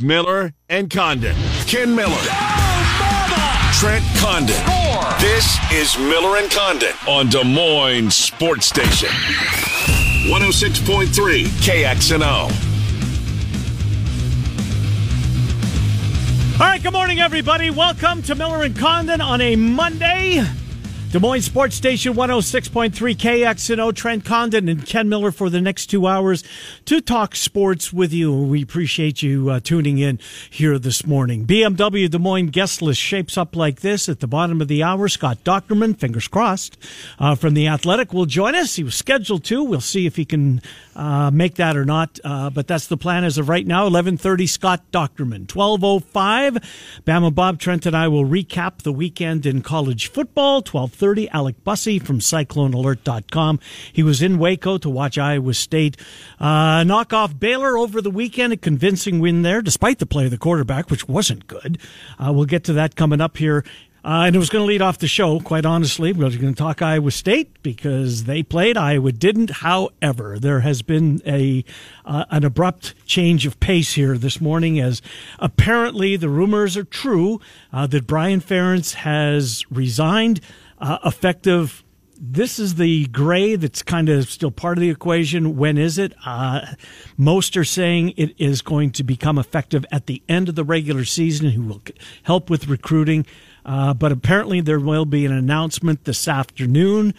Miller and Condon. Ken Miller. Trent Condon. This is Miller and Condon on Des Moines Sports Station. 106.3 KXNO. All right, good morning, everybody. Welcome to Miller and Condon on a Monday. Des Moines Sports Station 106.3 KXNO. Trent Condon and Ken Miller for the next two hours to talk sports with you. We appreciate you uh, tuning in here this morning. BMW Des Moines guest list shapes up like this at the bottom of the hour. Scott Dochterman, fingers crossed, uh, from The Athletic will join us. He was scheduled to. We'll see if he can uh, make that or not. Uh, but that's the plan as of right now. 1130 Scott Dochterman. 1205 Bama Bob Trent and I will recap the weekend in college football. 1230 Alec Bussey from CycloneAlert.com. He was in Waco to watch Iowa State uh, knock off Baylor over the weekend. A convincing win there, despite the play of the quarterback, which wasn't good. Uh, we'll get to that coming up here uh, and it was going to lead off the show, quite honestly. We are going to talk Iowa State because they played, Iowa didn't. However, there has been a uh, an abrupt change of pace here this morning, as apparently the rumors are true uh, that Brian Ferentz has resigned, uh, effective. This is the gray that's kind of still part of the equation. When is it? Uh, most are saying it is going to become effective at the end of the regular season. Who will help with recruiting? Uh, but apparently, there will be an announcement this afternoon.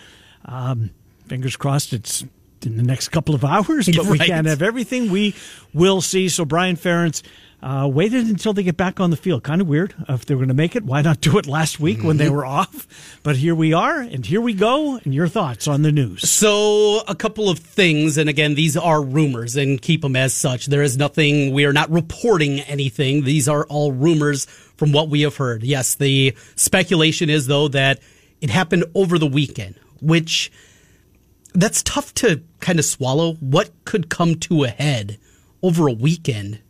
Um, fingers crossed it's in the next couple of hours, but right. we can't have everything. We will see. So, Brian Ferentz uh, waited until they get back on the field. Kind of weird. If they were going to make it, why not do it last week mm-hmm. when they mm-hmm. were off? But here we are, and here we go. And your thoughts on the news? So, a couple of things, and again, these are rumors, and keep them as such. There is nothing. We are not reporting anything. These are all rumors from what we have heard. Yes, the speculation is though that it happened over the weekend, which that's tough to kind of swallow. What could come to a head over a weekend?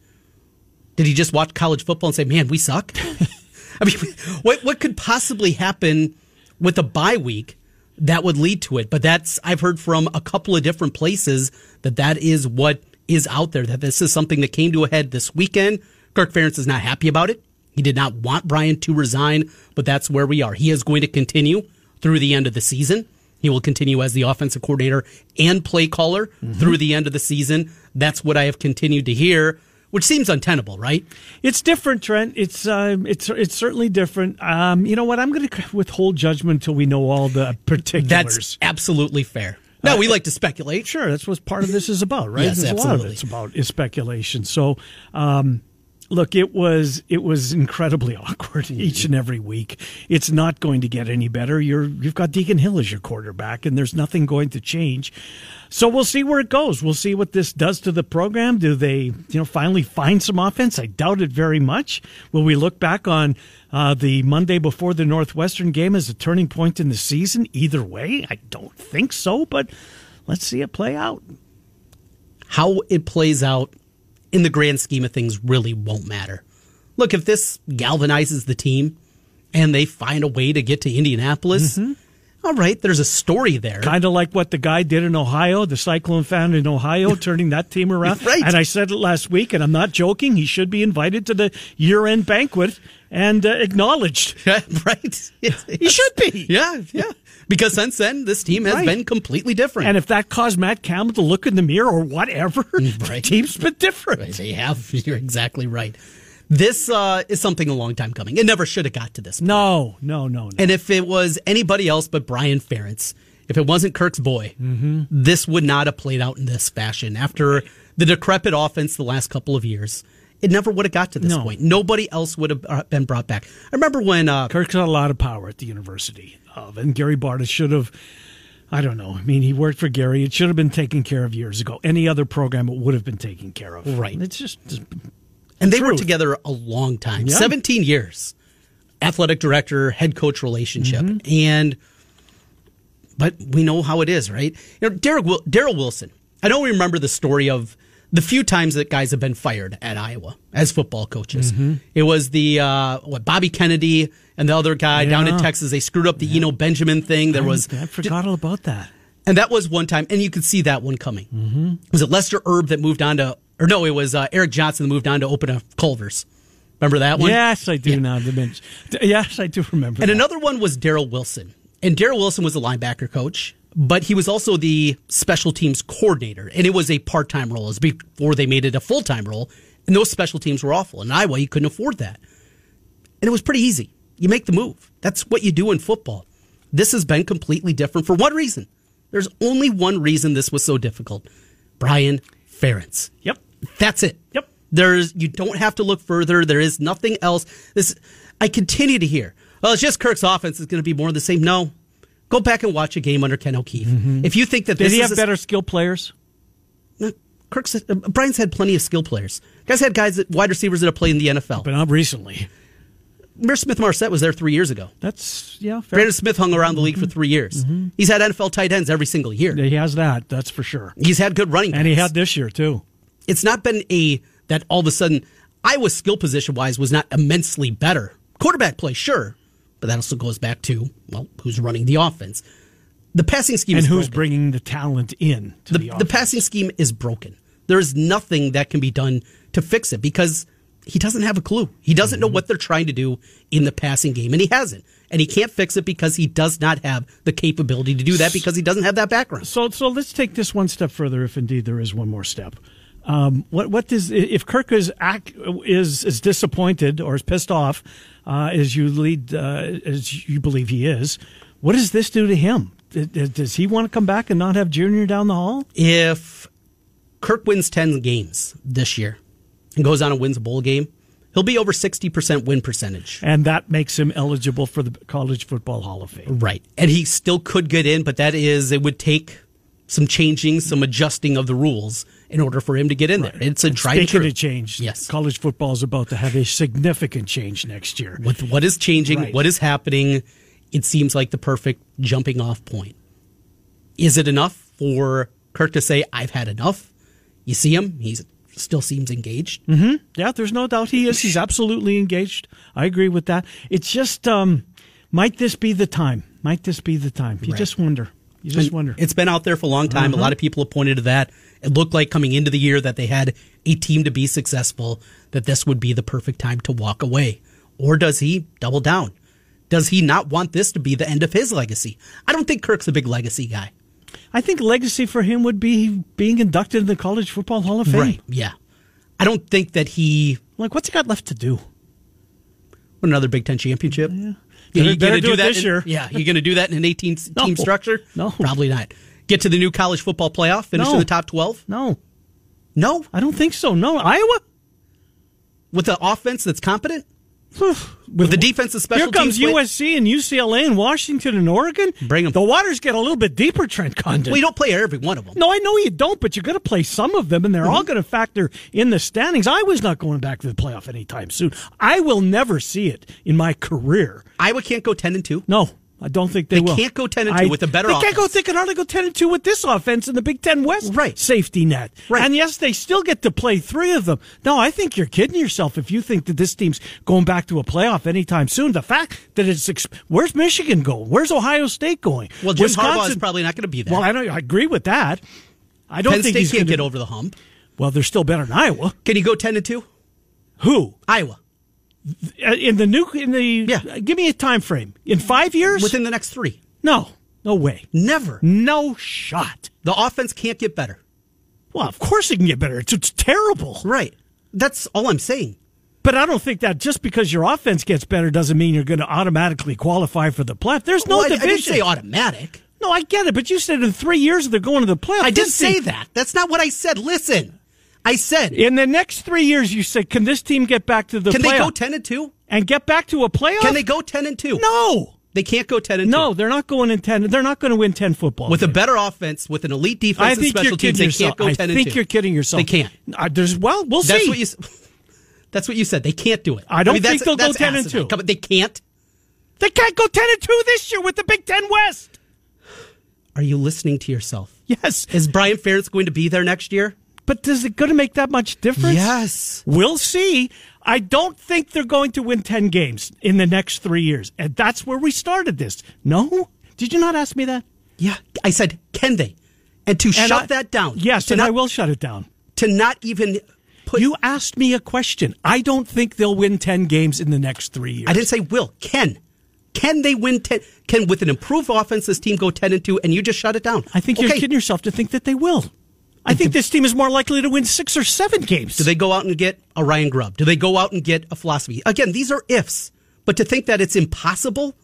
Did he just watch college football and say, "Man, we suck"? I mean, what what could possibly happen with a bye week that would lead to it? But that's I've heard from a couple of different places that that is what is out there. That this is something that came to a head this weekend. Kirk Ferentz is not happy about it. He did not want Brian to resign, but that's where we are. He is going to continue through the end of the season. He will continue as the offensive coordinator and play caller mm-hmm. through the end of the season. That's what I have continued to hear, which seems untenable, right? It's different, Trent. It's uh, it's it's certainly different. Um, you know what? I'm going to withhold judgment until we know all the particulars. That's absolutely fair. No, uh, we like to speculate. Sure, that's what part of this is about, right? yes, absolutely. A lot of it's about is speculation. So, um, look, it was it was incredibly awkward each and every week. It's not going to get any better. You're you've got Deacon Hill as your quarterback, and there's nothing going to change. So we'll see where it goes. We'll see what this does to the program. Do they, you know, finally find some offense? I doubt it very much. Will we look back on uh, the Monday before the Northwestern game as a turning point in the season? Either way, I don't think so. But let's see it play out. How it plays out in the grand scheme of things really won't matter. Look, if this galvanizes the team and they find a way to get to Indianapolis, mm-hmm. all right, there's a story there. Kind of like what the guy did in Ohio, the Cyclone fan in Ohio, turning that team around. right. And I said it last week, and I'm not joking. He should be invited to the year end banquet and uh, acknowledged. right. he should be. Yeah, yeah. Because since then, this team has right. been completely different. And if that caused Matt Campbell to look in the mirror or whatever, right. the team's been different. Right. They have. You're exactly right. This uh, is something a long time coming. It never should have got to this point. No, no, no, no. And if it was anybody else but Brian Ferentz, if it wasn't Kirk's boy, mm-hmm. this would not have played out in this fashion. After the decrepit offense the last couple of years, it never would have got to this no. point. Nobody else would have uh, been brought back. I remember when uh, Kirk's got a lot of power at the university of. And Gary Barta should have. I don't know. I mean, he worked for Gary. It should have been taken care of years ago. Any other program, it would have been taken care of. Right. It's just. just and they truth. were together a long time yeah. 17 years. Athletic director, head coach relationship. Mm-hmm. And. But we know how it is, right? You know, Daryl Wilson. I don't remember the story of the few times that guys have been fired at Iowa as football coaches. Mm-hmm. It was the uh, what Bobby Kennedy and the other guy yeah. down in Texas. They screwed up the yeah. Eno Benjamin thing. There was I forgot all about that. And that was one time, and you could see that one coming. Mm-hmm. Was it Lester Erb that moved on to Or no, it was uh, Eric Johnson that moved on to open a Culver's. Remember that one? Yes, I do Yeah. now. The bench. Yes, I do remember. And that. another one was Daryl Wilson. And Daryl Wilson was a linebacker coach, but he was also the special teams coordinator. And it was a part time role. As before they made it a full time role. And those special teams were awful. In Iowa, you couldn't afford that. And it was pretty easy. You make the move. That's what you do in football. This has been completely different for one reason. There's only one reason this was so difficult. Brian Ferentz. Yep. That's it. Yep. There's you don't have to look further. There is nothing else. This I continue to hear. Well, it's just Kirk's offense is going to be more of the same. No. Go back and watch a game under Ken O'Keefe. Mm-hmm. If you think that Did this he is have a- better skill players? No, Kirk's uh, Brian's had plenty of skill players. Guys had guys that wide receivers that have played in the NFL. But not recently. Mir Smith Marsette was there three years ago. That's yeah. Fair. Brandon Smith hung around the league for mm-hmm. three years. Mm-hmm. He's had NFL tight ends every single year. He has that. That's for sure. He's had good running. And he had this year too. it's not been a that all of a sudden Iowa's skill position wise was not immensely better. Quarterback play, sure, but that also goes back to well, who's running the offense. The passing scheme And who's broken. bringing the talent in to the, the, the, passing scheme is broken. There is nothing that can be done to fix it because he doesn't have a clue. He doesn't Mm-hmm. know what they're trying to do in the passing game, and he hasn't. And he can't fix it because he does not have the capability to do that because he doesn't have that background. So so let's take this one step further, if indeed there is one more step. Um, what what does if Kirk is act, is is disappointed or is pissed off uh, as you lead uh, as you believe he is? What does this do to him? Does he want to come back and not have Junior down the hall? If Kirk wins 10 games this year and goes on and wins a bowl game, he'll be over 60% win percentage. And that makes him eligible for the College Football Hall of Fame. Right. And he still could get in, but that is, it would take some changing, some adjusting of the rules in order for him to get in there. It's a And tried Speaking of change, Yes. college football is about to have a significant change next year. With what is changing, Right. what is happening, it seems like the perfect jumping off point. Is it enough for Kirk to say, I've had enough? You see him, he still seems engaged. Yeah, there's no doubt he is. He's absolutely engaged. I agree with that. It's just, um, might this be the time? Might this be the time? You Right. just wonder. You just And wonder. It's been out there for a long time. A lot of people have pointed to that. It looked like coming into the year that they had a team to be successful, that this would be the perfect time to walk away. Or does he double down? Does he not want this to be the end of his legacy? I don't think Kirk's a big legacy guy. I think legacy for him would be being inducted in the College Football Hall of Fame. Right. Yeah. I don't think that he Like, what's he got left to do? what, another Big Ten championship. Yeah. Better- better do it this in- year. Yeah, you're going to do that in an 18 No. team structure? No. probably not. Get to the new college football playoff, finish No. in the top 12? No, No, I don't think so. No, Iowa. with an offense that's competent, with the defensive special Here comes USC and UCLA and Washington and Oregon. Bring them. The waters get a little bit deeper, Trent Condon. Well, you don't play every one of them. No, I know you don't, but you're going to play some of them, and they're Mm-hmm. all going to factor in the standings. I was not going back to the playoff anytime soon. I will never see it in my career. Iowa can't go 10 and 2. No, I don't think they, They will. can't go 10 and 2 with a better offense. They can't go. They can hardly go ten and two with this offense in the Big Ten West Right. safety net. Right. And yes, they still get to play three of them. No, I think you're kidding yourself if you think that this team's going back to a playoff anytime soon. The fact that it's where's Michigan going? Where's Ohio State going? Well, Jim Harbaugh is probably not going to be there. Well, I know. I agree with that. I don't Penn think State he's can't gonna, get over the hump. Well, they're still better than Iowa. Can you go 10 and 2? Who Iowa. Uh, in the new in the? Yeah. Give me a time frame. In five years? Within the next 3. no, no way. Never. No shot. The offense can't get better. Well, of course it can get better. It's, it's terrible. Right. That's all I'm saying. But I don't think that just because your offense gets better doesn't mean you're going to automatically qualify for the playoff. There's no Well, I, I division. didn't say automatic. no, I get it. But you said in three years they're going to the playoff. I didn't say that. That's not what I said. Listen. I said, In the next three years, you said, can this team get back to the can playoff they go 10 and 2? and get back to a playoff? Can they go 10 and 2? No. They can't go 10 and 2. No, they're not going in ten. They're not going to win ten football. With a better offense, with an elite defense I and special you're teams, kidding they yourself. can't go 10 I and think you're kidding yourself. They can't. Uh, there's well, we'll That's see. what you. That's what you said. They can't do it. I don't mean, think they'll go that's 10 and asinine. 2. Come on, they can't. they can't go ten and two this year with the Big Ten West. Are you listening to yourself? Yes, Is Brian Ferentz going to be there next year? But is it going to make that much difference? Yes. We'll see. I don't think they're going to win 10 games in the next three years. And that's where we started this. No? Did you not ask me that? Yeah. I said, can they? And to And shut I- that down. Yes, and not, I will shut it down. to not even put. You asked me a question. I don't think they'll win 10 games in the next three years. I didn't say will. Can. Can they win 10? Can, with an improved offense, this team go 10 and 2 and you just shut it down? I think you're kidding yourself to think that they will. I think this team is more likely to win six or seven games. Do they go out and get a Ryan Grubb? Do they go out and get a philosophy? Again, these are ifs, but to think that it's impossible,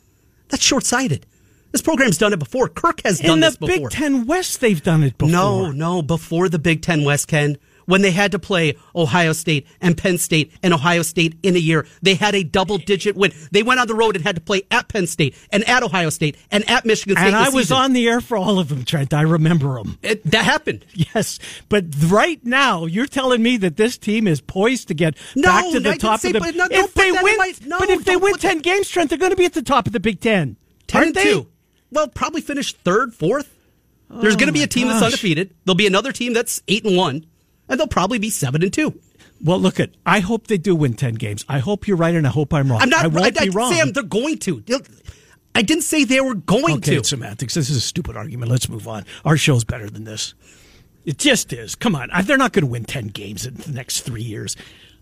that's short sighted. This program's done it before. Kirk has done this before. In the. Big Ten West, they've done it before. No, no, before the Big Ten West, Ken, when they had to play Ohio State and Penn State and Ohio State in a year, they had a double digit win. They went on the road and had to play at Penn State and at Ohio State and at Michigan State. And I was season. on the air for all of them, Trent. I remember them. It, that happened. Yes, but right now you're telling me that this team is poised to get No, back to the I top say- of the. but no, if they win, my- no, but if they win ten that- games, Trent, they're going to be at the top of the Big Ten. 10 Aren't and they? 2. Well, probably finish third, fourth. There's oh going to be a team that's undefeated. There'll be another team that's 8 and 1, and they'll probably be 7 and 2. Well, look at. I hope they do win ten games. I hope you're right, and I hope I'm wrong. I'm not I won't I, be I, wrong. Sam, they're going to. They'll- I didn't say they were going okay, to. it's semantics. This is a stupid argument. Let's move on. Our show's better than this. It just is. Come on, I- they're not going to win ten games in the next three years.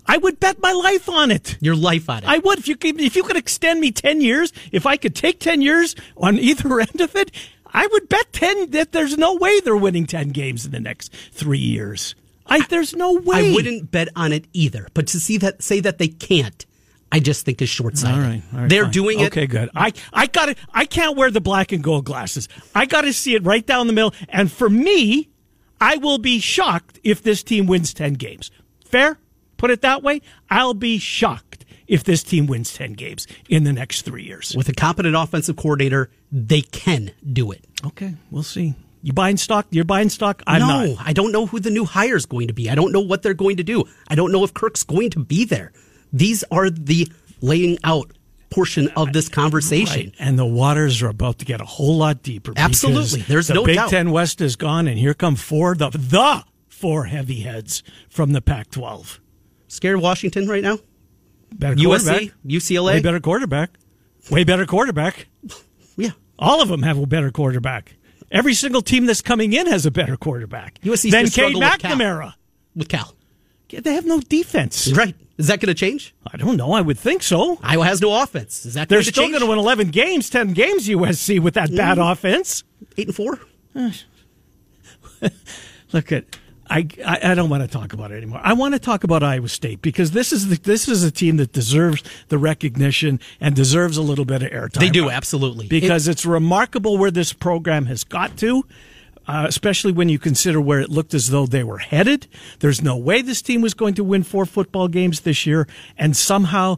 I would bet my life on it. Your life on it. I would if you could, if you could extend me ten years. If I could take ten years on either end of it, I would bet ten that there's no way they're winning ten games in the next three years. I there's no way. I wouldn't bet on it either. But to see that say that they can't, I just think is short sighted. All right, all right, They're fine. doing it. Okay, good. I I got it. I can't wear the black and gold glasses. I got to see it right down the middle. And for me, I will be shocked if this team wins ten games. Fair? Put it that way. I'll be shocked if this team wins ten games in the next three years. With a competent offensive coordinator, they can do it. Okay, we'll see. You buying stock? You're buying stock. I'm no, not. I don't know who the new hire is going to be. I don't know what they're going to do. I don't know if Kirk's going to be there. These are the laying out portion of this conversation. Right. And the waters are about to get a whole lot deeper. Absolutely. There's the no Big doubt. Ten West is gone, and here come four the the four heavy heads from the Pac-12. Scared Washington right now? Better USC. UCLA? way better quarterback, way better quarterback. Yeah. All of them have a better quarterback. Every single team that's coming in has a better quarterback USC's than Cade struggled with Cal. McNamara. With Cal. They have no defense. Right. Is that going to change? I don't know. I would think so. Iowa has no offense. Is that They're going to still going to win 11 games, 10 games, USC, with that bad Mm-hmm. offense. Eight and four? Look at I, I I don't want to talk about it anymore. I want to talk about Iowa State because this is the, this is a team that deserves the recognition and deserves a little bit of airtime. They do, absolutely. because it's remarkable where this program has got to. Uh, especially when you consider where it looked as though they were headed. There's no way this team was going to win four football games this year, and somehow,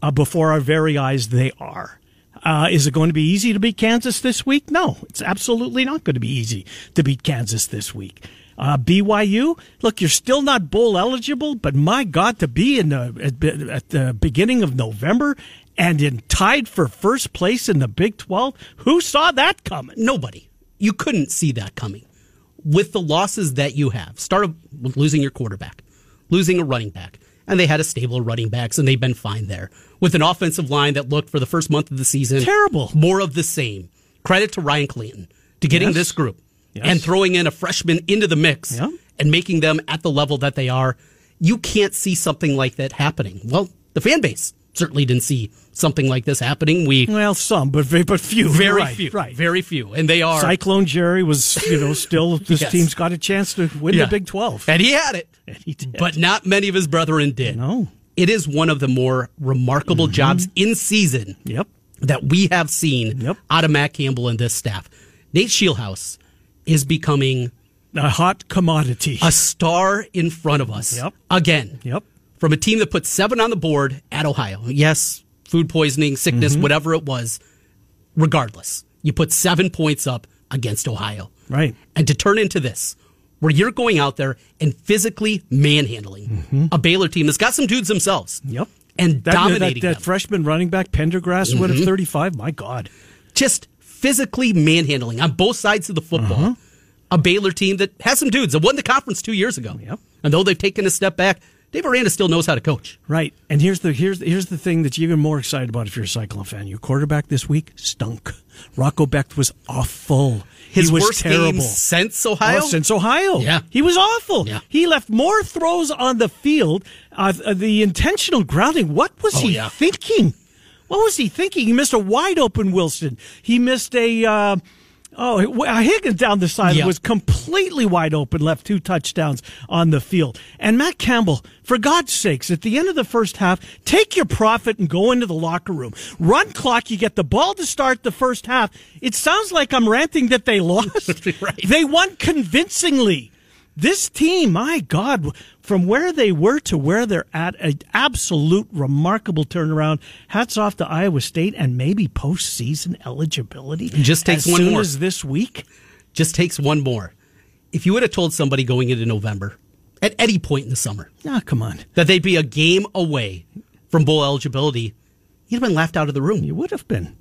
uh, before our very eyes, they are. Uh, is it going to be easy to beat Kansas this week? No, it's absolutely not going to be easy to beat Kansas this week. Uh, BYU, look, you're still not bowl eligible, but my God, to be in the at, at the beginning of November and in tied for first place in the Big 12, who saw that coming? Nobody. You couldn't see that coming. With the losses that you have, start with losing your quarterback, losing a running back, and they had a stable of running backs, and they've been fine there. With an offensive line that looked for the first month of the season Terrible. more of the same. Credit to Ryan Clanton to getting Yes. this group Yes. and throwing in a freshman into the mix Yeah. and making them at the level that they are. You can't see something like that happening. Well, the fan base certainly didn't see something like this happening. We Well, some, but very, but few. very Right, few, Right. very few, and they are Cyclone Jerry was, you know, still this Yes. team's got a chance to win Yeah. the Big 12. and he had it. And he did. but not many of his brethren did. No. It is one of the more remarkable mm-hmm. jobs in season Yep. that we have seen Yep. out of Matt Campbell and this staff. Nate Scheelhaase is becoming A hot commodity. a star in front of us. Yep. Again. Yep. From a team that put seven on the board at Ohio. Yes, food poisoning, sickness, Mm-hmm. whatever it was. Regardless, you put seven points up against Ohio. Right. And to turn into this, where you're going out there and physically manhandling a Baylor team that's got some dudes themselves. Mm-hmm. Yep. And That, dominating that, that. Mm-hmm. freshman running back, Pendergrass, would have 35. My God. Just physically manhandling on both sides of the football. Uh-huh. A Baylor team that has some dudes that won the conference two years ago. Yep. And though they've taken a step back, Dave Aranda still knows how to coach. Right. And here's the here's here's the thing that you're even more excited about if you're a Cyclone fan. Your quarterback this week stunk. Rocco Becht was awful. His he was worst terrible. game since Ohio. Oh, since Ohio. Yeah. He was awful. Yeah. He left more throws on the field. Uh, the intentional grounding. What was Oh, he yeah. thinking? What was he thinking? He missed a wide open Wilson. He missed a. Uh, Oh, Higgins down the side was completely wide open, left two touchdowns on the field. And Matt Campbell, for God's sakes, at the end of the first half, take your profit and go into the locker room. Run clock, you get the ball to start the first half. It sounds like I'm ranting that they lost. Right. They won convincingly. This team, my God, from where they were to where they're at, an absolute remarkable turnaround. Hats off to Iowa State and maybe postseason eligibility. just takes one more. as this week. Just takes one more. If you would have told somebody going into November, at any point in the summer, Ah, come on. that they'd be a game away from bowl eligibility, you'd have been laughed out of the room. You would have been.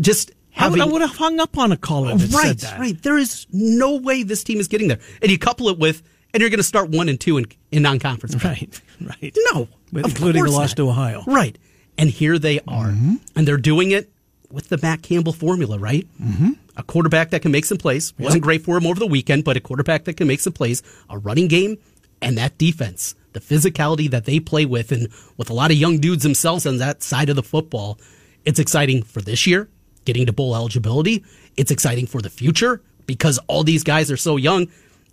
Just I would, I would have hung up on a caller that right, said that. right. There is no way this team is getting there, and you couple it with, and you're going to start one and two in, in non-conference. Right, right. No, With- including the loss not. to Ohio. Right, and here they are, and they're doing it with the Matt Campbell formula. Right, mm-hmm. a quarterback that can make some plays. wasn't great for him over the weekend, but a quarterback that can make some plays. A running game and that defense, the physicality that they play with, and with a lot of young dudes themselves on that side of the football, it's exciting for this year, getting to bowl eligibility. It's exciting for the future because all these guys are so young,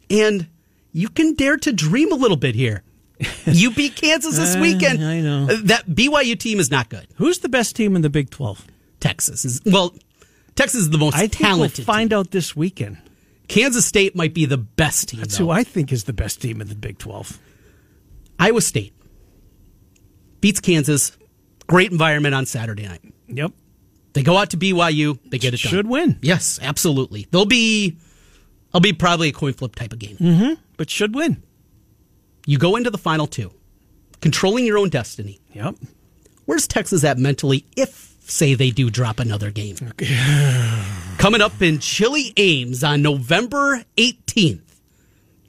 and you can dare to dream a little bit here. You beat Kansas this Uh, weekend. I know. That BYU team is not good. Who's the best team in the Big 12? Texas is well. Texas is the most I think talented. we'll find team. out this weekend. Kansas State might be the best team. That's though. who I think is the best team in the Big 12. Iowa State beats Kansas. Great environment on Saturday night. Yep. They go out to BYU. They get it done. Should win. Yes, absolutely. They'll be. I'll be probably a coin flip type of game. Mm-hmm. But should win. You go into the final two, controlling your own destiny. Yep. Where's Texas at mentally if, say, they do drop another game? Coming up in Chilly Ames on November 18th.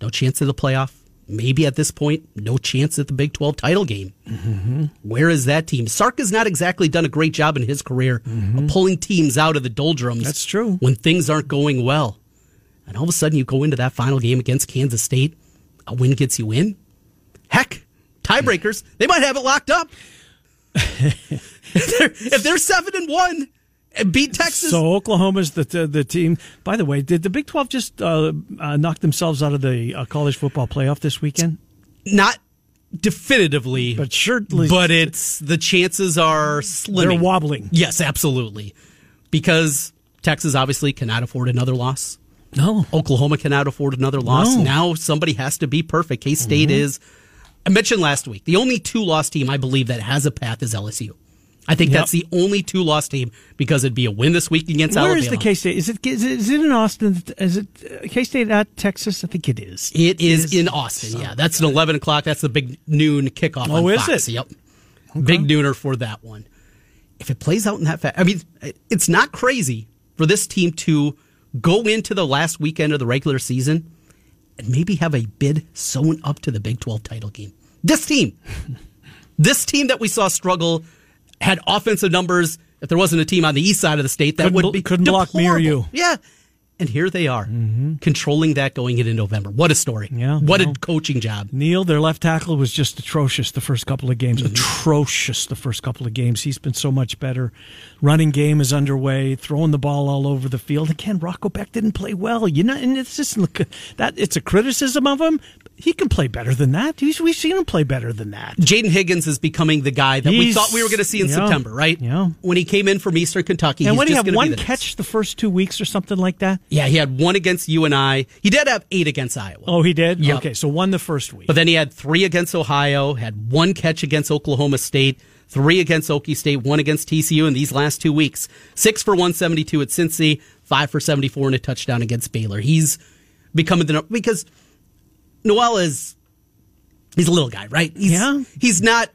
No chance of the playoff. Maybe at this point, no chance at the Big 12 title game. Mm-hmm. Where is that team? Sark has not exactly done a great job in his career of mm-hmm. pulling teams out of the doldrums. That's true. When things aren't going well. And all of a sudden, you go into that final game against Kansas State. A win gets you in. Heck, tiebreakers, they might have it locked up. if, they're, if they're seven and one beat Texas, So Oklahoma's the, the the team. By the way, did the Big 12 just uh, uh, knock themselves out of the uh, college football playoff this weekend? not definitively, But surely, but it's the chances are slimming. they're wobbling. Yes, absolutely, because Texas obviously cannot afford another loss. No. Oklahoma cannot afford another loss. No. Mm-hmm. Now somebody has to be perfect. K State is. I mentioned last week the only two loss team I believe that has a path is LSU. I think Yep. that's the only two loss team because it'd be a win this week against Where Alabama. is the K State? Is it is it, is it in Austin? Is it uh, K State at Texas? I think it is. It is in Austin. Yeah, that's an eleven o'clock. That's the big noon kickoff. Oh, is Fox. it? Yep, big nooner for that one. If it plays out in that fast, I mean, it's not crazy for this team to go into the last weekend of the regular season and maybe have a bid sewn up to the Big Twelve title game. This team, this team that we saw struggle, had offensive numbers. If there wasn't a team on the east side of the state that Couldn't would be couldn't block me or deplorable. you. Yeah. And here they are, mm-hmm. controlling that going into November. What a story. Yeah, What well. a coaching job. Neil, their left tackle was just atrocious the first couple of games. Mm-hmm. Atrocious the first couple of games. He's been so much better. Running game is underway, throwing the ball all over the field. Again, Rocco Becht didn't play well. You know, and it's just look that it's a criticism of him. He can play better than that. He's, we've seen him play better than that. Jayden Higgins is becoming the guy that we thought we were going to see in yeah, September, right? yeah. When he came in from Eastern Kentucky, And he's what do you just have gonna one catch the first two weeks or something like that? Yeah, he had one against you and I. He did have eight against Iowa. Oh, he did. Yep. Okay, so one the first week. But then he had three against Ohio, had one catch against Oklahoma State, three against Okie State, one against TCU in these last two weeks. Six for 172 at Cincy, five for 74 and a touchdown against Baylor. He's becoming the because Noel is he's a little guy, right? He's, Yeah. He's not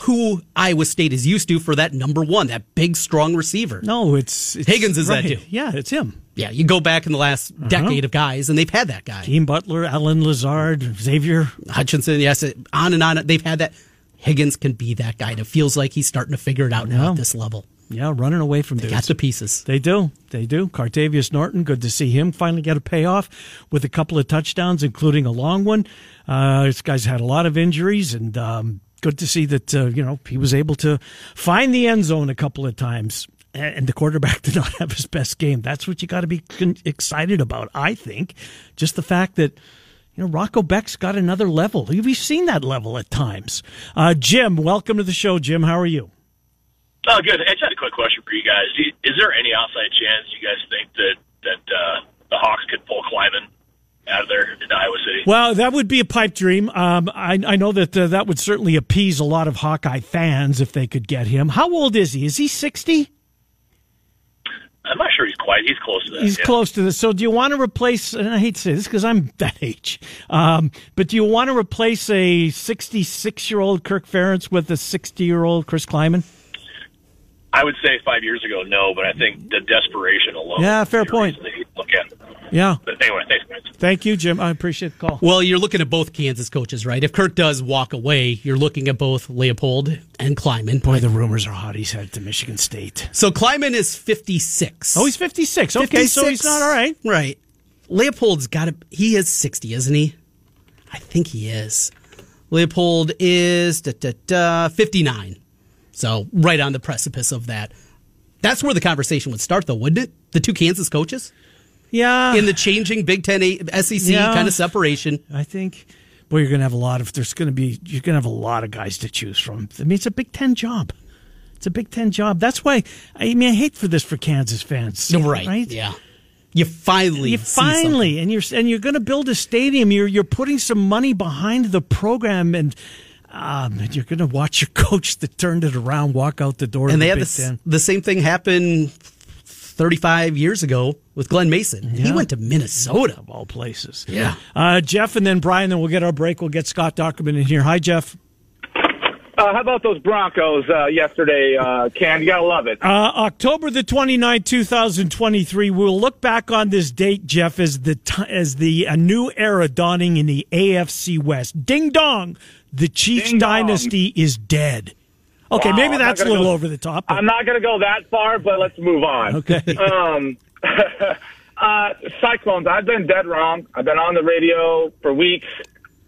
who Iowa State is used to for that number one, that big, strong receiver. No, it's, it's Higgins is that right. too. Yeah, it's him. Yeah, you go back in the last Uh-huh. decade of guys, and they've had that guy. Dean Butler, Allen Lazard, Xavier. Hutchinson, yes, on and on. They've had that. Higgins can be that guy, and it feels like he's starting to figure it out now Yeah. at this level. Yeah, running away from Got dudes. the pieces. They do. They do. Cartevious Norton, good to see him finally get a payoff with a couple of touchdowns, including a long one. Uh, this guy's had a lot of injuries, and um, good to see that, uh, you know, he was able to find the end zone a couple of times. And the quarterback did not have his best game. That's what you got to be excited about, I think. Just the fact that, you know, Rocco Becht's got another level. We've seen that level at times. Uh, Jim, welcome to the show. Jim, how are you? Oh, good. I just had a quick question for you guys. Is there any outside chance you guys think that that uh, the Hawks could pull Klieman out of there in Iowa City? Well, that would be a pipe dream. Um, I, I know that uh, that would certainly appease a lot of Hawkeye fans if they could get him. How old is he? Is he 60? I'm not sure he's quite. He's close to that. He's yeah. close to this. So do you want to replace, and I hate to say this because I'm that age, um, but do you want to replace a 66 year old Kirk Ferentz with a 60 year old Chris Klieman? I would say five years ago, no, but I think the desperation alone. Yeah, fair point. reason that you'd Look at. Yeah. But anyway, thanks, guys. Thank you, Jim. I appreciate the call. Well, you're looking at both Kansas coaches, right? If Kirk does walk away, you're looking at both Leipold and Klieman. Boy, the rumors are hot. He's headed to Michigan State. So Klieman is 56. Oh, he's 56. Okay, so he's not all right. Right. Leipold's got to. He is 60, isn't he? I think he is. Leipold is da, da, da, 59. So right on the precipice of that. That's where the conversation would start, though, wouldn't it? The two Kansas coaches Yeah. in the changing Big Ten A- SEC Yeah. kind of separation. I think, boy, you're going to have a lot of. There's going to be. You're going to have a lot of guys to choose from. I mean, it's a Big Ten job. It's a Big Ten job. That's why. I mean, I hate for this for Kansas fans. Right. Right. Yeah. You finally. You see finally, and you're and you're going to build a stadium. You're you're putting some money behind the program, and um, and you're going to watch your coach that turned it around walk out the door. and they the had Big the, the same thing happen 35 years ago with Glen Mason. He went to Minnesota. of all places. Yeah. Uh, Jeff, and then Brian. Then we'll get our break. We'll get Scott Dochterman in here. Hi, Jeff. Uh, how about those Broncos uh, yesterday, uh, Cam? You gotta love it. Uh, October the 29th, 2023. We'll look back on this date, Jeff, as the t- as the a new era dawning in the AFC West. Ding dong, the Chiefs Ding dong. dynasty is dead. Okay, Wow, maybe that's a little go- over the top. but- I'm not gonna go that far, but let's move on. Okay. Um, uh, Cyclones. I've been dead wrong. I've been on the radio for weeks.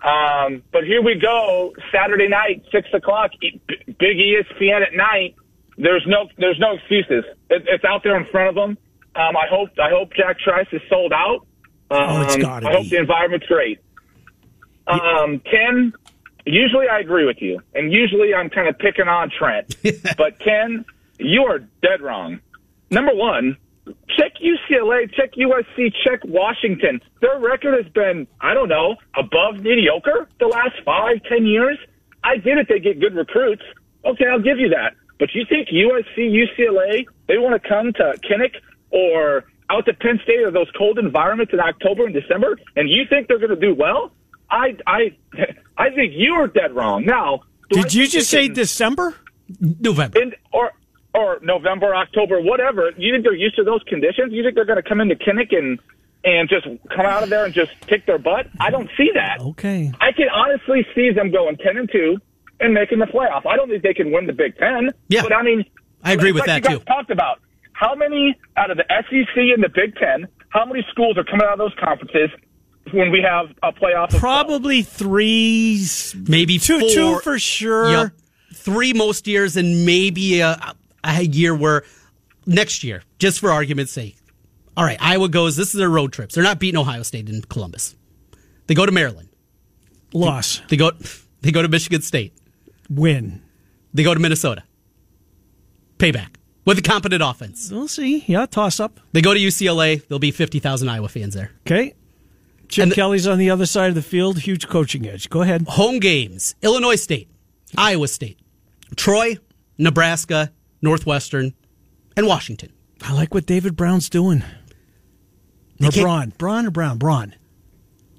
Um, but here we go. Saturday night, six o'clock. B- Big ESPN at night. There's no, there's no excuses. It, it's out there in front of them. Um, I hope, I hope Jack Trice is sold out. Um, Oh, it's gotta I hope the environment's great. Um, Ken, usually I agree with you, and usually I'm kind of picking on Trent. but Ken, you are dead wrong. Number one, check UCLA, check USC, check Washington. Their record has been, I don't know, above mediocre the last five, ten years. I get it; they get good recruits. Okay, I'll give you that. But you think USC, UCLA, they want to come to Kinnick or out to Penn State or those cold environments in October and December, and you think they're going to do well? I, I, I think you are dead wrong. Now, do I Did you just say December? November. in or or November, October, whatever. You think they're used to those conditions? You think they're going to come into Kinnick and and just come out of there and just kick their butt? I don't see that. Okay. I can honestly see them going ten and two and making the playoff. I don't think they can win the Big Ten. Yeah. but I mean, I agree with like that, you guys too. Talked about how many out of the SEC and the Big Ten? How many schools are coming out of those conferences when we have a playoff? Probably three, Maybe two, four. two for sure. Yep. Three most years, and maybe a, a year where next year, just for argument's sake. All right, Iowa goes. This is their road trips. They're not beating Ohio State in Columbus. They go to Maryland. Loss, They go. They go to Michigan State. win. They go to Minnesota. Payback with a competent offense. We'll see. Yeah, toss up. They go to UCLA. There'll be fifty thousand Iowa fans there. Okay. Chip And Kelly's on the other side of the field. Huge coaching edge. Go ahead. Home games: Illinois State, Iowa State, Troy, Nebraska, Northwestern, and Washington. I like what David Brown's doing. Or can't- Braun. Braun or Brown? Braun.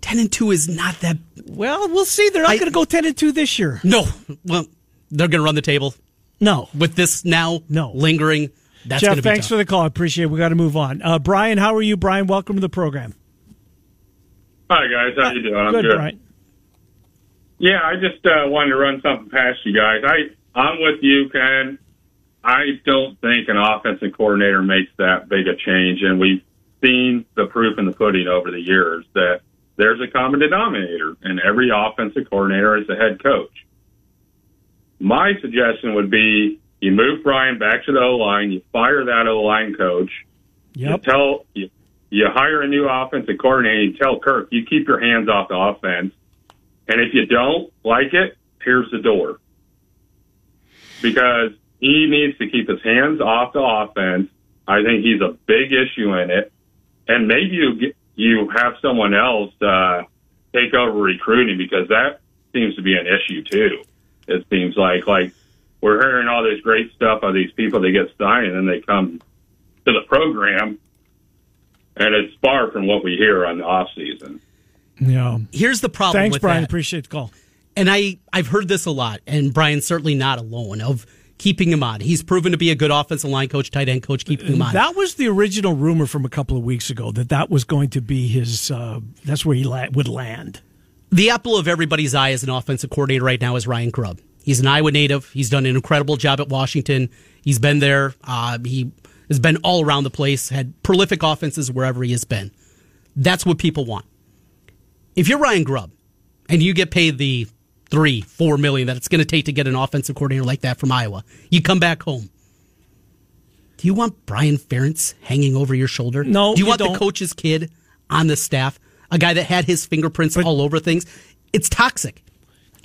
Ten and two is not that. Well, we'll see. They're not going to go 10 and 2 this year. No, well, they're going to run the table No. with this now No. lingering. That's Jeff, be thanks tough. for the call. I appreciate it. We got to move on. Uh, Brian, how are you? Brian, welcome to the program. Hi guys, how you doing? I'm good, good. Brian. Yeah, I just uh, wanted to run something past you guys. I I'm with you, Ken. I don't think an offensive coordinator makes that big a change, and we've seen the proof in the pudding over the years that there's a common denominator, and every offensive coordinator is a head coach. My suggestion would be you move Brian back to the O line, you fire that O line coach, Yep. you tell you, you hire a new offensive coordinator. You tell Kirk you keep your hands off the offense, and if you don't like it, here's the door. Because he needs to keep his hands off the offense. I think he's a big issue in it, and maybe you get, you have someone else uh, take over recruiting because that seems to be an issue too. It seems like like we're hearing all this great stuff of these people that get signed, and then they come to the program, and it's far from what we hear on the off season. Yeah. Here's the problem Thanks, with Brian. that. Appreciate the call. and I I've heard this a lot, and Brian's certainly not alone of keeping him on. He's proven to be a good offensive line coach, tight end coach, keeping him on. That was the original rumor from a couple of weeks ago that that was going to be his. Uh, that's where he la- would land. the apple of everybody's eye as an offensive coordinator right now is Ryan Grubb. He's an Iowa native. He's done an incredible job at Washington. He's been there. Uh, he has been all around the place. Had prolific offenses wherever he has been. That's what people want. If you're Ryan Grubb and you get paid the three, four million that it's going to take to get an offensive coordinator like that from Iowa, you come back home. Do you want Brian Ferentz hanging over your shoulder? No, Do you, you want don't. the coach's kid on the staff? A guy that had his fingerprints all over things? It's toxic.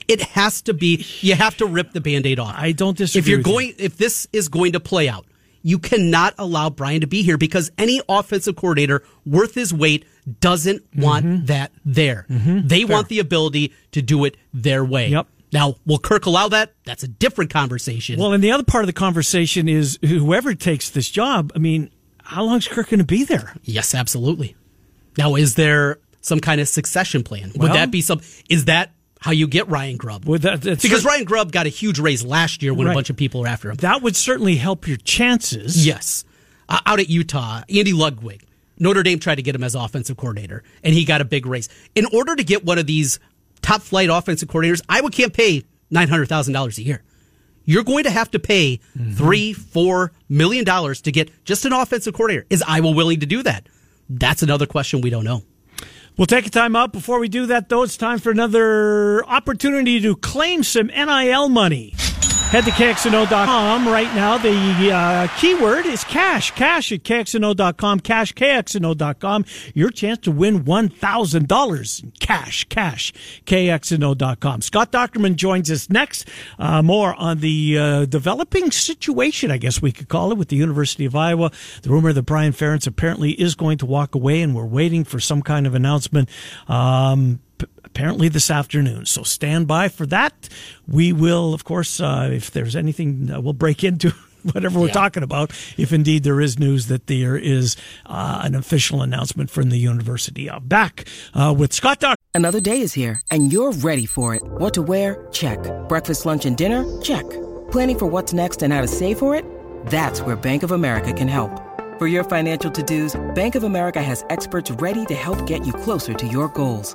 It has to be. You have to rip the band-aid off. I don't disagree If you're with you. going, if this is going to play out, you cannot allow Brian to be here because any offensive coordinator worth his weight doesn't want Mm-hmm. that there. They want the ability to do it their way. Yep. Now, will Kirk allow that? That's a different conversation. Well, and the other part of the conversation is whoever takes this job. I mean, how long is Kirk going to be there? Yes, absolutely. Now, is there some kind of succession plan? Would Well- that be some? Is that how you get Ryan Grubb? Would that because Ryan Grubb got a huge raise last year when Right. a bunch of people were after him. that would certainly help your chances. Yes. Uh, out at Utah, Andy Ludwig, Notre Dame tried to get him as offensive coordinator, and he got a big raise. In order to get one of these top flight offensive coordinators, Iowa can't pay nine hundred thousand dollars a year. You're going to have to pay three, four million dollars to get just an offensive coordinator. Is Iowa willing to do that? That's another question we don't know. We'll take a time out. Before we do that, though, it's time for another opportunity to claim some NIL money. Head to KXNO.com right now. The uh, keyword is cash. Cash at KXNO.com. Cash, KXNO.com. Your chance to win $1,000 in cash. Cash, KXNO.com. Scott Dochterman joins us next. Uh, more on the uh, developing situation, I guess we could call it, with the University of Iowa. The rumor that Brian Ferentz apparently is going to walk away, and we're waiting for some kind of announcement. Um, apparently this afternoon. So stand by for that. We will, of course, uh, if there's anything, uh, we'll break into whatever we're Yeah. talking about. If indeed there is news that there is uh, an official announcement from the university. Uh, back uh, with Scott Doc. Another day is here, and you're ready for it. What to wear? Check. Breakfast, lunch, and dinner? Check. Planning for what's next and how to save for it? That's where Bank of America can help. For your financial to-dos, Bank of America has experts ready to help get you closer to your goals.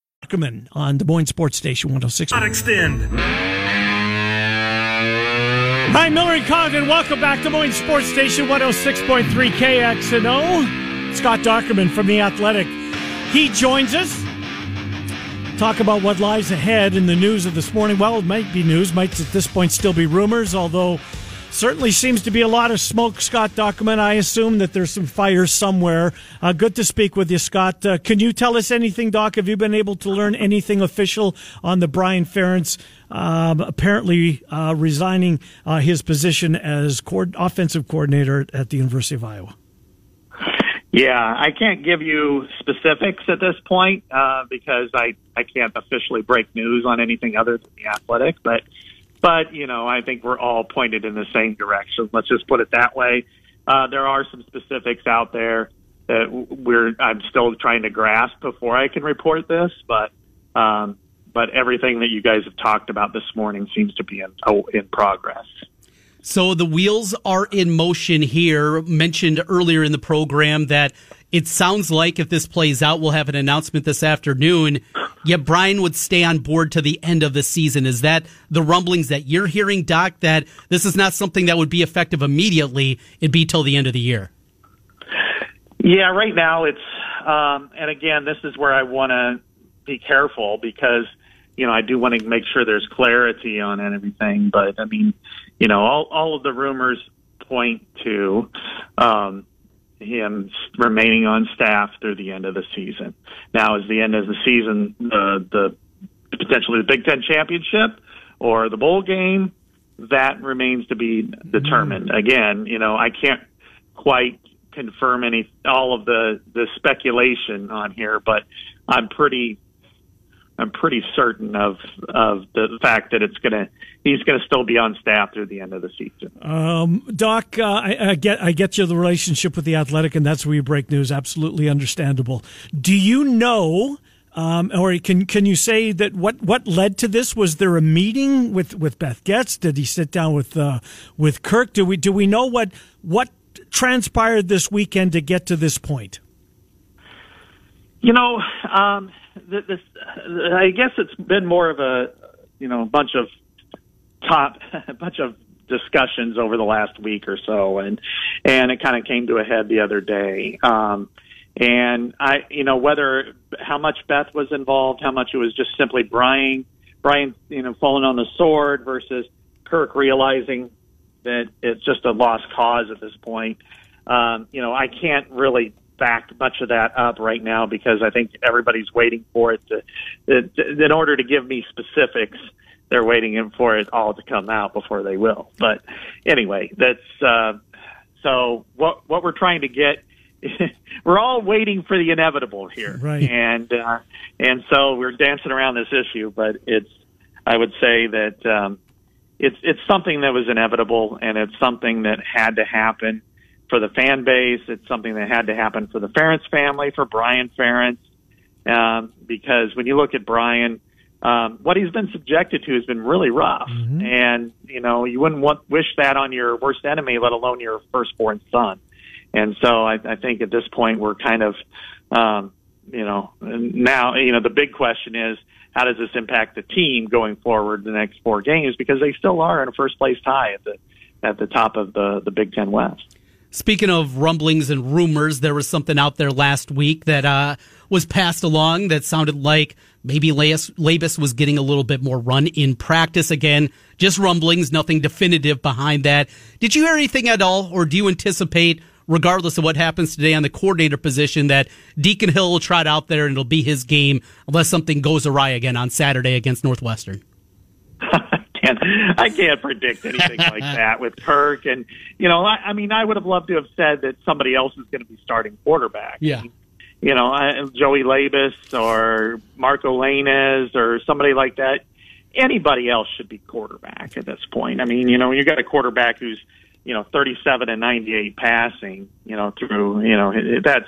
Ackerman on Des Moines Sports Station 106. Extend. Hi, Miller and Condon. Welcome back to Des Moines Sports Station 106.3 KXNO. Scott Dochterman from The Athletic. He joins us. talk about what lies ahead in the news of this morning. Well, it might be news, might at this point still be rumors, although certainly seems to be a lot of smoke, Scott Dochterman. I assume that there's some fire somewhere. Uh, good to speak with you, Scott. Uh, can you tell us anything, Doc? Have you been able to learn anything official on the Brian Ferentz um, apparently uh, resigning uh, his position as co- offensive coordinator at the University of Iowa? Yeah, I can't give you specifics at this point uh, because I, I can't officially break news on anything other than the athletic. But but you know, I think we're all pointed in the same direction. Let's just put it that way. Uh, there are some specifics out there that we're I'm still trying to grasp before I can report this, but um, but everything that you guys have talked about this morning seems to be in oh, in progress. So the wheels are in motion here. Mentioned earlier in the program that it sounds like if this plays out, we'll have an announcement this afternoon. Yet Brian would stay on board to the end of the season. Is that the rumblings that you're hearing, Doc, that this is not something that would be effective immediately? It'd be till the end of the year. Yeah, right now it's, um, and again, this is where I want to be careful because, you know, I do want to make sure there's clarity on everything. But I mean, you know, all, all of the rumors point to, um, him remaining on staff through the end of the season. Now, is the end of the season the the potentially the Big Ten championship or the bowl game? That remains to be determined. Mm-hmm. Again, you know, I can't quite confirm any all of the the speculation on here, but I'm pretty I'm pretty certain of of the fact that it's gonna he's gonna still be on staff through the end of the season. Um, Doc, uh, I, I, get I get you the relationship with the Athletic, and that's where you break news. Absolutely understandable. Do you know? Um, or can can you say that what, what led to this? Was there a meeting with, with Beth Goetz? Did he sit down with uh, with Kirk? Do we do we know what what transpired this weekend to get to this point? You know, um, this, I guess it's been more of a you know bunch of top a bunch of discussions over the last week or so, and and it kind of came to a head the other day. Um, and I, you know, whether how much Beth was involved, how much it was just simply Brian, Brian, you know, falling on the sword versus Kirk realizing that it's just a lost cause at this point. Um, you know, I can't really back much of that up right now because I think everybody's waiting for it to, to in order to give me specifics. They're waiting for it all to come out before they will. But anyway, that's uh, so. What what we're trying to get we're all waiting for the inevitable here, right? And uh, and so we're dancing around this issue, but it's I would say that um, it's it's something that was inevitable, and it's something that had to happen for the fan base. It's something that had to happen for the Ferentz family, for Brian Ferentz, um, because when you look at Brian, um, what he's been subjected to has been really rough, mm-hmm. and you know you wouldn't want wish that on your worst enemy, let alone your firstborn son. And so I, I think at this point we're kind of, um, you know, now you know the big question is how does this impact the team going forward the next four games because they still are in a first place tie at the at the top of the the Big Ten West. Speaking of rumblings and rumors, there was something out there last week that uh, was passed along that sounded like maybe Labas was getting a little bit more run in practice again. Just rumblings, nothing definitive behind that. Did you hear anything at all, or do you anticipate, regardless of what happens today on the coordinator position, that Deacon Hill will trot out there and it'll be his game unless something goes awry again on Saturday against Northwestern? can't I can't predict anything like that with Kirk. And you know, I, I mean, I would have loved to have said that somebody else is going to be starting quarterback. Yeah. You know, Joey Labas or Marco Lainez or somebody like that. Anybody else should be quarterback at this point. I mean, you know, you got a quarterback who's, you know, 37 and 98 passing, you know, through, you know, that's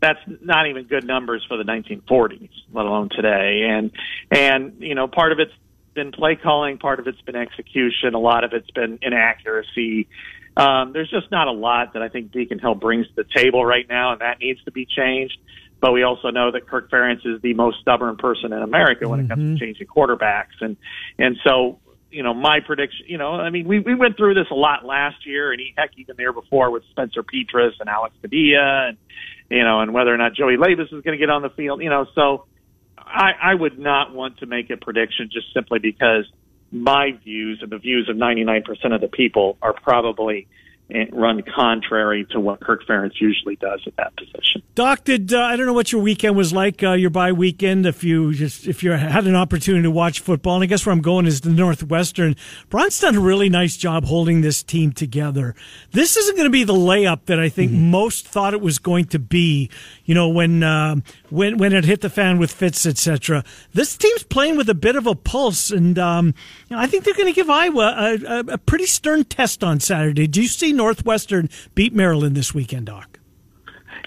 that's not even good numbers for the 1940s, let alone today. And and you know, part of it's been play calling, part of it's been execution, a lot of it's been inaccuracy. Um, there's just not a lot that I think Deacon Hill brings to the table right now, and that needs to be changed. But we also know that Kirk Ferentz is the most stubborn person in America when mm-hmm. it comes to mm-hmm. changing quarterbacks, and and so you know my prediction. You know, I mean, we we went through this a lot last year, and he, heck, even the year before with Spencer Petras and Alex Padilla, and you know, and whether or not Joey Labas is going to get on the field. You know, so I, I would not want to make a prediction just simply because my views and the views of 99% of the people are probably run contrary to what Kirk Ferentz usually does at that position. Doc, did uh, I don't know what your weekend was like, uh, your bye weekend, if you just if you had an opportunity to watch football. And I guess where I'm going is the Northwestern. Braun's done a really nice job holding this team together. This isn't going to be the layup that I think mm-hmm. most thought it was going to be. You know, when uh, when when it hit the fan with Fitz, etc. This team's playing with a bit of a pulse, and um, you know, I think they're going to give Iowa a, a, a pretty stern test on Saturday. Do you see Northwestern beat Maryland this weekend, Doc?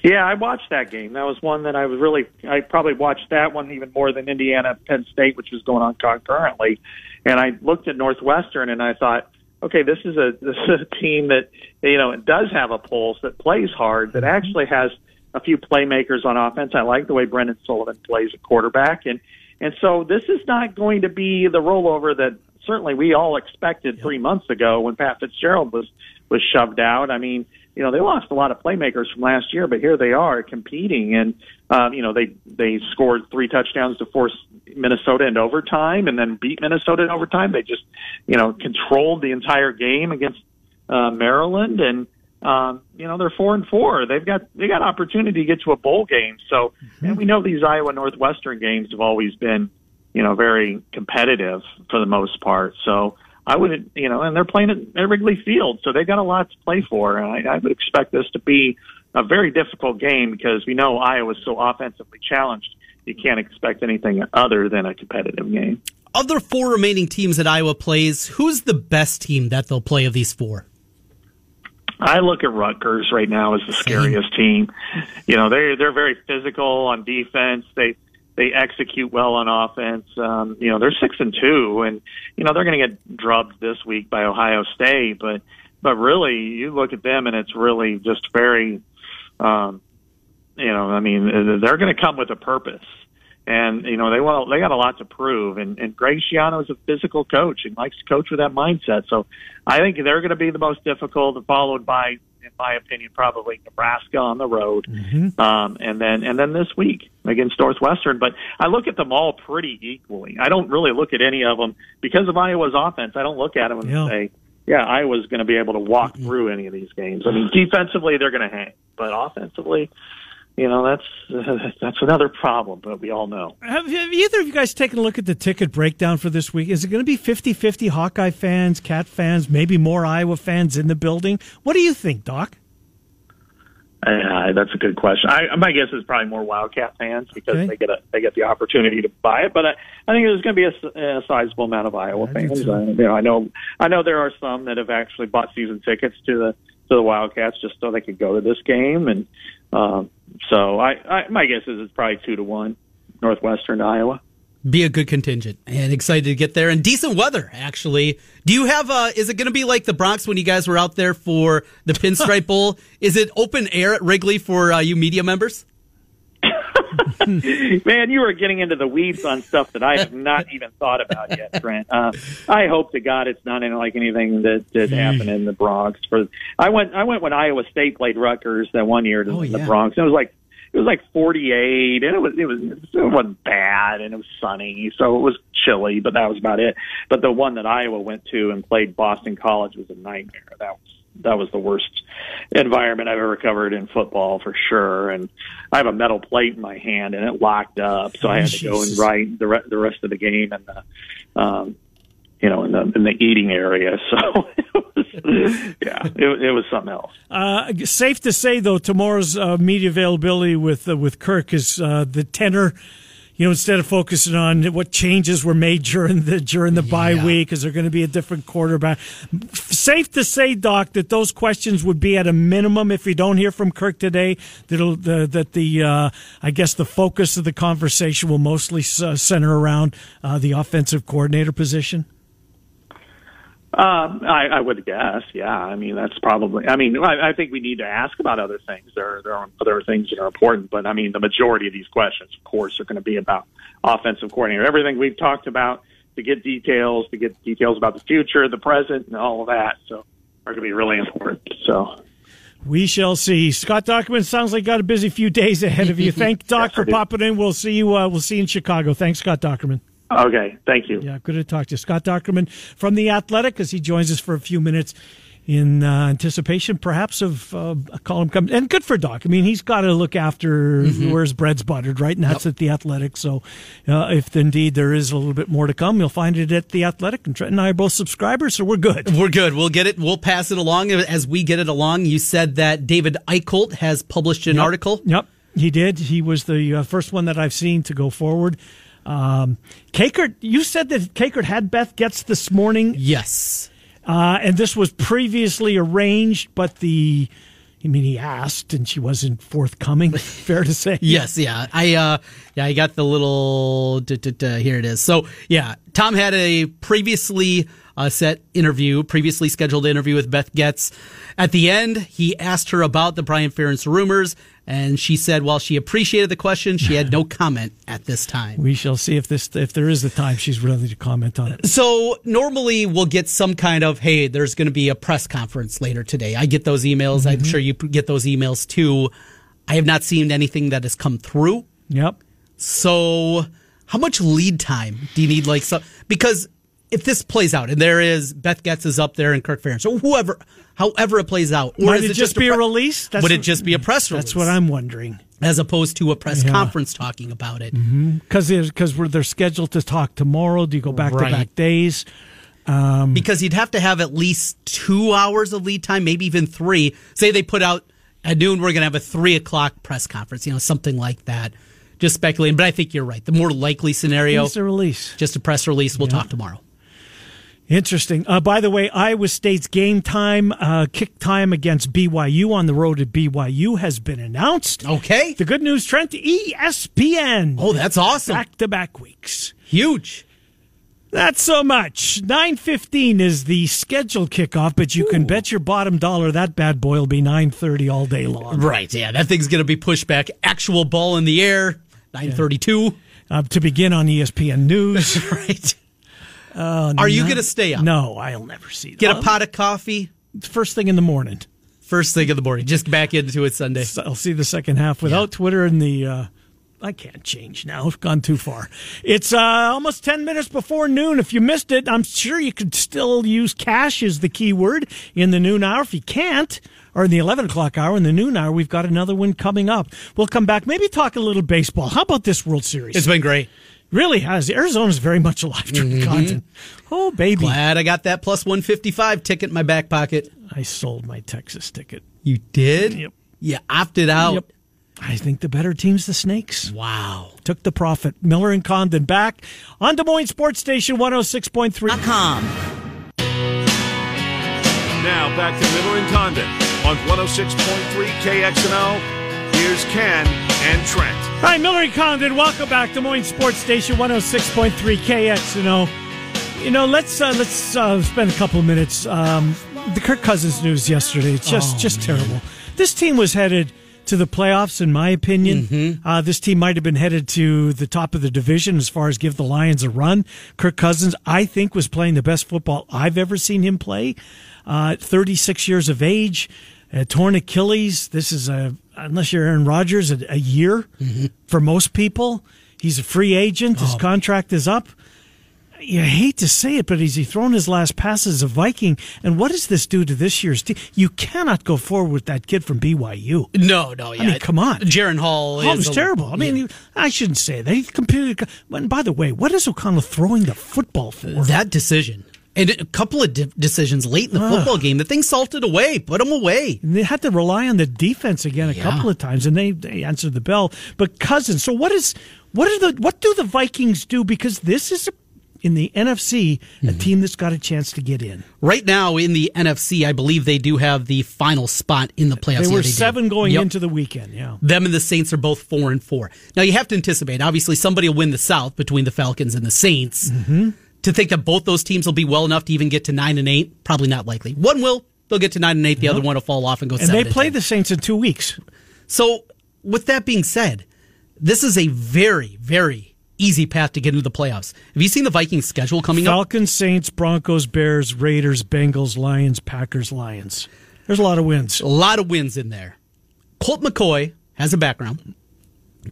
Yeah, I watched that game. That was one that I was really. I probably watched that one even more than Indiana Penn State, which was going on concurrently. And I looked at Northwestern and I thought, okay, this is a this is a team that you know it does have a pulse, that plays hard, that actually has a few playmakers on offense. I like the way Brendan Sullivan plays at quarterback, and and so this is not going to be the rollover that certainly we all expected three months ago when Pat Fitzgerald was was shoved out. I mean, you know, they lost a lot of playmakers from last year, but here they are competing, and um, you know they they scored three touchdowns to force Minnesota into overtime, and then beat Minnesota in overtime. They just you know controlled the entire game against uh, Maryland, and um, you know they're four and four. They've got they got opportunity to get to a bowl game. So, mm-hmm. and we know these Iowa Northwestern games have always been, you know, very competitive for the most part. So I would, you know, and they're playing at Wrigley Field, so they've got a lot to play for. And I, I would expect this to be a very difficult game because we know Iowa's so offensively challenged. You can't expect anything other than a competitive game. Of the four remaining teams that Iowa plays, who's the best team that they'll play of these four? I look at Rutgers right now as the scariest team. You know, they they're very physical on defense. They they execute well on offense. Um, you know, they're six and two, and you know they're going to get drubbed this week by Ohio State. But but really, you look at them, and it's really just very, um, you know, I mean, they're going to come with a purpose and you know they want they got a lot to prove. And, and Greg Schiano is a physical coach and likes to coach with that mindset. So I think they're going to be the most difficult, followed by, in my opinion, probably Nebraska on the road, mm-hmm. um, and then and then this week against Northwestern. But I look at them all pretty equally. I don't really look at any of them because of Iowa's offense. I don't look at them and yeah. say. Yeah, Iowa's going to be able to walk mm-hmm. through any of these games. I mean, defensively they're going to hang, but offensively, you know that's that's another problem but we all know have, have, either of you guys taken a look at the ticket breakdown for this week is it going to be 50-50 hawkeye fans cat fans maybe more iowa fans in the building what do you think doc uh, that's a good question. I, my guess is probably more Wildcat fans because okay. they get a they get the opportunity to buy it. But I, I think there's going to be a, a sizable amount of Iowa I fans. I, you know, I know I know there are some that have actually bought season tickets to the to the Wildcats just so they could go to this game, and um, so I, I my guess is it's probably two to one, Northwestern to Iowa. Be a good contingent and excited to get there and decent weather actually. Do you have uh is it going to be like the Bronx when you guys were out there for the Pinstripe Bowl? Is it open air at Wrigley for uh, you media members? Man, you are getting into the weeds on stuff that I have not even thought about yet, Trent. Uh, I hope to God it's not in like anything that that happened in the Bronx. For I went, I went when Iowa State played Rutgers that one year to oh, yeah. the Bronx. It was like it was like 48 and it was it was it wasn't bad and it was sunny so it was chilly but that was about it but the one that Iowa went to and played Boston College was a nightmare that was that was the worst environment I've ever covered in football for sure. And I have a metal plate in my hand and it locked up, so I had to go and write the re- the rest of the game and the, um, you know, in the in the eating area. So it was, yeah, it, it was something else. Uh, safe to say though, tomorrow's uh, media availability with uh, with Kirk is uh, the tenor you know, instead of focusing on what changes were made during the during the yeah. bye week, is there going to be a different quarterback? Safe to say, Doc, that those questions would be at a minimum if we don't hear from Kirk today. That'll the, that the uh, I guess the focus of the conversation will mostly uh, center around uh, the offensive coordinator position. Um, I, I would guess, yeah. I mean, that's probably. I mean, I, I think we need to ask about other things. There, there are other things that are important, but I mean, the majority of these questions, of course, are going to be about offensive coordinator. Everything we've talked about to get details, to get details about the future, the present, and all of that. So, are going to be really important. So, We shall see. Scott Dochterman sounds like got a busy few days ahead of you. Thank Doc Yes, for popping in. We'll see you. Uh, we'll see you in Chicago. Thanks, Scott Dochterman. Okay, thank you. Yeah, good to talk to you. Scott Dochterman from The Athletic as he joins us for a few minutes in uh, anticipation, perhaps, of uh, a column coming. And good for Doc. I mean, he's got to look after where his bread's buttered, right? And that's at The Athletic. So uh, if indeed there is a little bit more to come, you'll find it at The Athletic. And Trent and I are both subscribers, so we're good. We're good. We'll get it. We'll pass it along as we get it along. You said that David Eickholt has published an article. Yep, he did. He was the uh, first one that I've seen to go forward. Um, Kakert, you said that Kakert had Beth Goetz this morning. Yes. Uh, and this was previously arranged, but the, I mean, he asked and she wasn't forthcoming. Fair to say. Yes, yeah. I uh yeah, I got the little duh, duh, duh, here it is. So, yeah, Tom had a previously uh, set interview, previously scheduled interview with Beth Goetz. At the end, he asked her about the Brian Ferentz rumors, and she said while she appreciated the question, she had no comment at this time. We shall see if this, if there is the time she's ready to comment on it. So normally we'll get some kind of hey, there's going to be a press conference later today. I get those emails. I'm mm-hmm. sure you get those emails too. I have not seen anything that has come through. Yep. So how much lead time do you need? Like so, because if this plays out and there is Beth Goetz is up there and Kirk Ferentz or whoever, however it plays out, or Might is it just be a pre- release? That's would it just be a press release? That's what I'm wondering. as opposed to a press Yeah. conference talking about it. Mm-hmm. Because because we're they're scheduled to talk tomorrow. Do you go back to back Right. days? Um, because you'd have to have at least two hours of lead time, maybe even three. Say they put out at noon, we're going to have a three o'clock press conference, you know, something like that. Just speculating, but I think you're right. The more likely scenario, just a release. just a press release. We'll talk tomorrow. Interesting. Uh, by the way, Iowa State's game time, uh, kick time against BYU on the road to BYU has been announced. Okay. The good news, Trent, ESPN. Oh, that's awesome. Back to back weeks. Huge. Not so much. 9.15 is the scheduled kickoff, but you can bet your bottom dollar that bad boy will be 9.30 all day long. Right. Yeah. That thing's going to be pushed back. Actual ball in the air. 932. Uh, to begin on ESPN News. right. Are you going to stay up? no, I'll never see that. Get a pot of coffee First thing in the morning. first thing in the morning. Just back into it Sunday. So I'll see the second half without Twitter and the. Uh, I can't change now. I've gone too far. It's uh, almost 10 minutes before noon. If you missed it, I'm sure you could still use cash as the key word in the noon hour. If you can't, or in the 11 o'clock hour, in the noon hour, we've got another one coming up. We'll come back, maybe talk a little baseball. How about this World Series? It's been great. Really has. Arizona's very much alive during mm-hmm. Condon. Oh, baby. Glad I got that plus 155 ticket in my back pocket. I sold my Texas ticket. You did? Yep. You opted out. Yep. I think the better team's the Snakes. Wow. took the profit. Miller and Condon back on Des Moines Sports Station 106.3. Now back to Miller and Condon on 106.3 KXNO. Here's Ken and Trent. Hi, Miller and Condon, welcome back. Des Moines Sports Station 106.3 KXNO. You know, let's uh, let's uh, spend a couple of minutes. Um, the Kirk Cousins news yesterday, it's just Oh, just terrible. This team was headed to the playoffs, in my opinion. Mm-hmm. Uh, this team might have been headed to the top of the division as far as give the Lions a run. Kirk Cousins, I think, was playing the best football I've ever seen him play. Uh, 36 years of age, uh, torn Achilles. This is a unless you're Aaron Rodgers, a, a year Mm-hmm. for most people. He's a free agent. Oh. His contract is up. You hate to say it, but has he thrown his last pass as a Viking? And what does this do to this year's team? You cannot go forward with that kid from BYU. No, no, yeah. mean, come on. Jaren Hall Oh, is was a- terrible. I mean, yeah. I shouldn't say that. He competed. And by the way, what is O'Connell throwing the football for? that decision. And a couple of di- decisions late in the football game. The thing salted away. Put them away. And they had to rely on the defense again a Yeah. couple of times, and they, they answered the bell. But Cousins, so what is what are the what do the Vikings do? Because this is a, in the NFC a Mm-hmm. team that's got a chance to get in. Right now in the NFC, I believe they do have the final spot in the playoffs. They Yeah, were do. seven going Yep. into the weekend. Yeah, Them and the Saints are both four and four. Now you have to anticipate. Obviously, somebody will win the South between the Falcons and the Saints. Mm-hmm. To think that both those teams will be well enough to even get to nine and eight, probably not likely. One will. They'll get to nine and eight. The other one will fall off and go. and they and play 10. the Saints in two weeks. So, with that being said, this is a very, very easy path to get into the playoffs. Have you seen the Vikings schedule coming up? Falcons, Saints, Broncos, Bears, Raiders, Bengals, Lions, Packers, Lions. There's a lot of wins. A lot of wins in there. Colt McCoy has a background.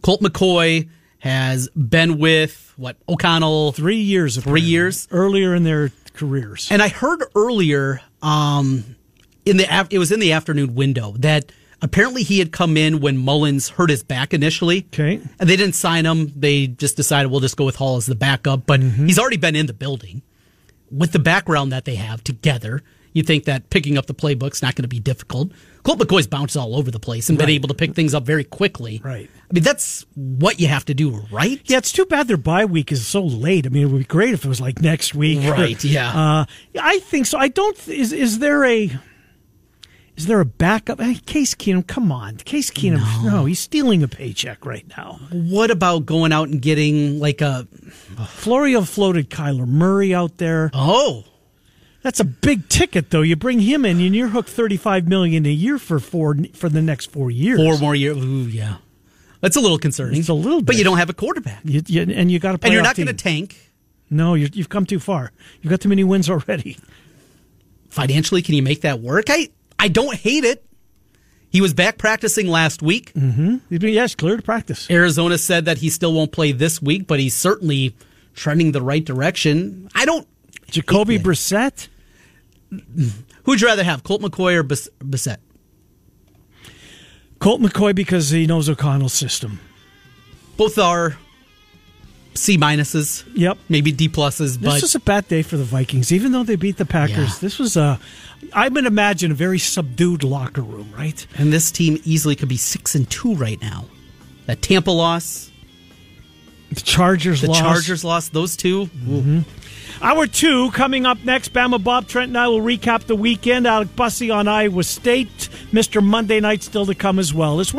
Colt McCoy has been with what O'Connell Three years. three apparently, years. earlier in their careers. And I heard earlier, um, in the af- it was in the afternoon window that apparently he had come in when Mullens hurt his back initially. Okay. and they didn't sign him. They just decided we'll just go with Hall as the backup. But he's already been in the building with the background that they have together. You think that picking up the playbook's not going to be difficult. Colt McCoy's bounced all over the place and been able to pick things up very quickly. Right. I mean, that's what you have to do, right? Yeah, it's too bad their bye week is so late. I mean, it would be great if it was like next week. Right, yeah. Uh, I think so. I don't. th- Is is there a is there a backup? Hey, Case Keenum, come on, Case Keenum. No. he's stealing a paycheck right now. What about going out and getting like a Florio floated Kyler Murray out there. oh That's a big ticket, though. You bring him in, and you're hooked thirty five million a year for four for the next four years. four more years? Ooh, yeah, that's a little concerning. It's a little but you don't have a quarterback, You, you, and you got to. And you're not going to tank No, you you've come too far. You've got too many wins already. financially. Can you make that work? I I don't hate it. He was back practicing last week. Mm-hmm. Yes, clear to practice. Arizona said that he still won't play this week, but he's certainly trending the right direction. I don't. Jacoby Yeah. Brissett. Who'd you rather have, Colt McCoy or Bissett? Colt McCoy because he knows O'Connell's system. Both are C minuses. Yep. Maybe D pluses, This but was a bad day for the Vikings, even though they beat the Packers. Yeah. This was a, I would imagine, a very subdued locker room, right? and this team easily could be six and two right now. That Tampa loss, The Chargers the lost. Chargers lost. Those 2 Hour two coming up next. Bama Bob Trent and I will recap the weekend. Alec Bussey on Iowa State. Mr. Monday night still to come as well. It's one.